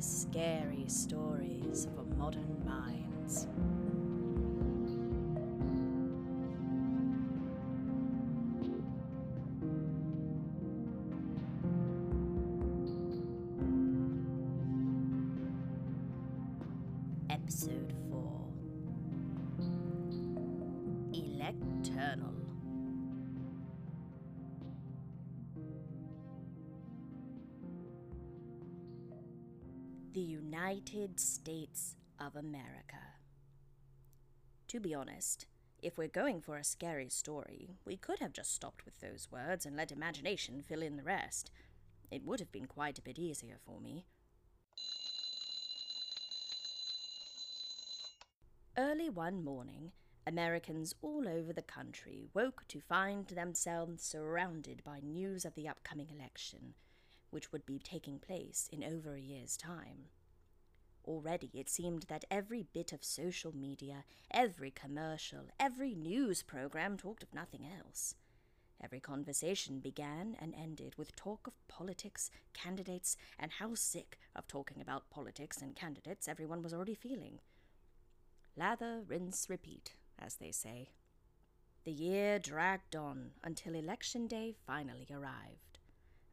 Scary Stories for Modern Minds. Episode 4 Electernal. The United States of America. To be honest, if we're going for a scary story, we could have just stopped with those words and let imagination fill in the rest. It would have been quite a bit easier for me. Early one morning, Americans all over the country woke to find themselves surrounded by news of the upcoming election, which would be taking place in over a year's time. Already it seemed that every bit of social media, every commercial, every news program talked of nothing else. Every conversation began and ended with talk of politics, candidates, and how sick of talking about politics and candidates everyone was already feeling. Lather, rinse, repeat, as they say. The year dragged on until Election Day finally arrived.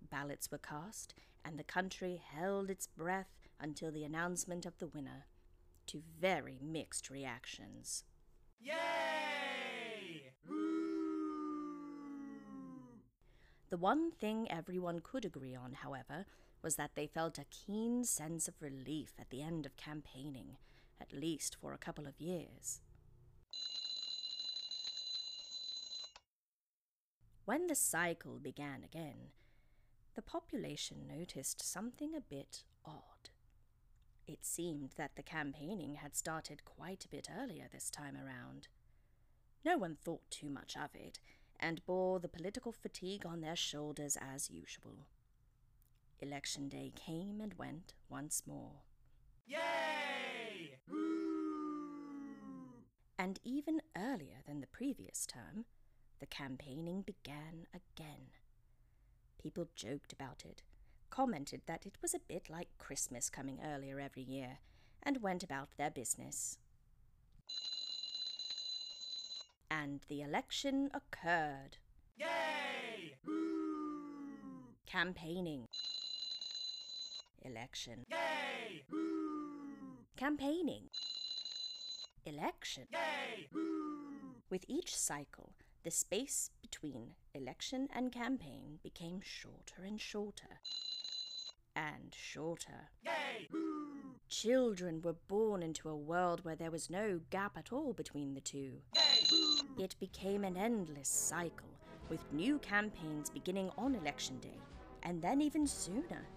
Ballots were cast, and the country held its breath until the announcement of the winner, to very mixed reactions. Yay! The one thing everyone could agree on, however, was that they felt a keen sense of relief at the end of campaigning, at least for a couple of years. When the cycle began again, the population noticed something a bit odd. It seemed that the campaigning had started quite a bit earlier this time around. No one thought too much of it, and bore the political fatigue on their shoulders as usual. Election day came and went once more. Yay! And even earlier than the previous term, the campaigning began again. People joked about it, commented that it was a bit like Christmas coming earlier every year, and went about their business. And the election occurred. Yay! Campaigning. Election. Yay! Campaigning. Election. Yay! With each cycle, the space between election and campaign became shorter and shorter. And shorter. Yay! Children were born into a world where there was no gap at all between the two. Yay! It became an endless cycle, with new campaigns beginning on election day, and then even sooner.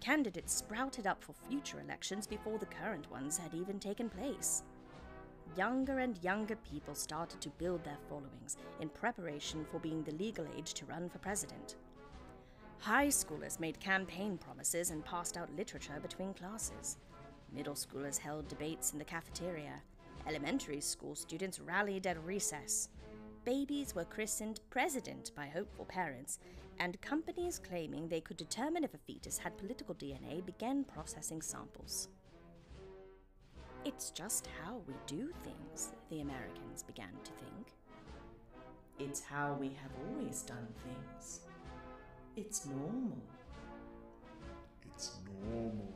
Candidates sprouted up for future elections before the current ones had even taken place. Younger and younger people started to build their followings in preparation for being the legal age to run for president. High schoolers made campaign promises and passed out literature between classes. Middle schoolers held debates in the cafeteria. Elementary school students rallied at recess. Babies were christened president by hopeful parents, and companies claiming they could determine if a fetus had political DNA began processing samples. It's just how we do things, the Americans began to think. It's how we have always done things. It's normal. It's normal.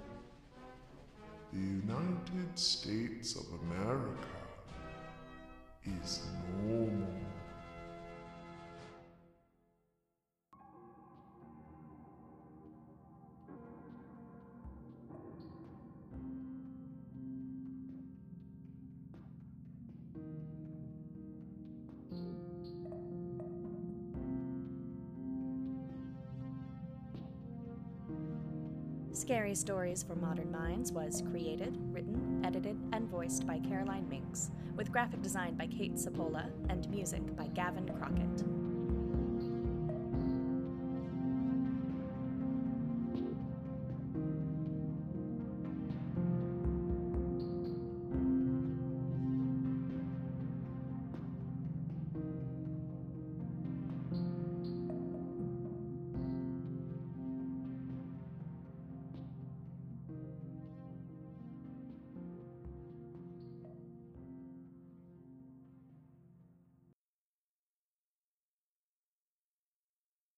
The United States of America is normal. Scary Stories for Modern Minds was created, written, edited, and voiced by Caroline Minks, with graphic design by Kate Sapola and music by Gavin Crockett.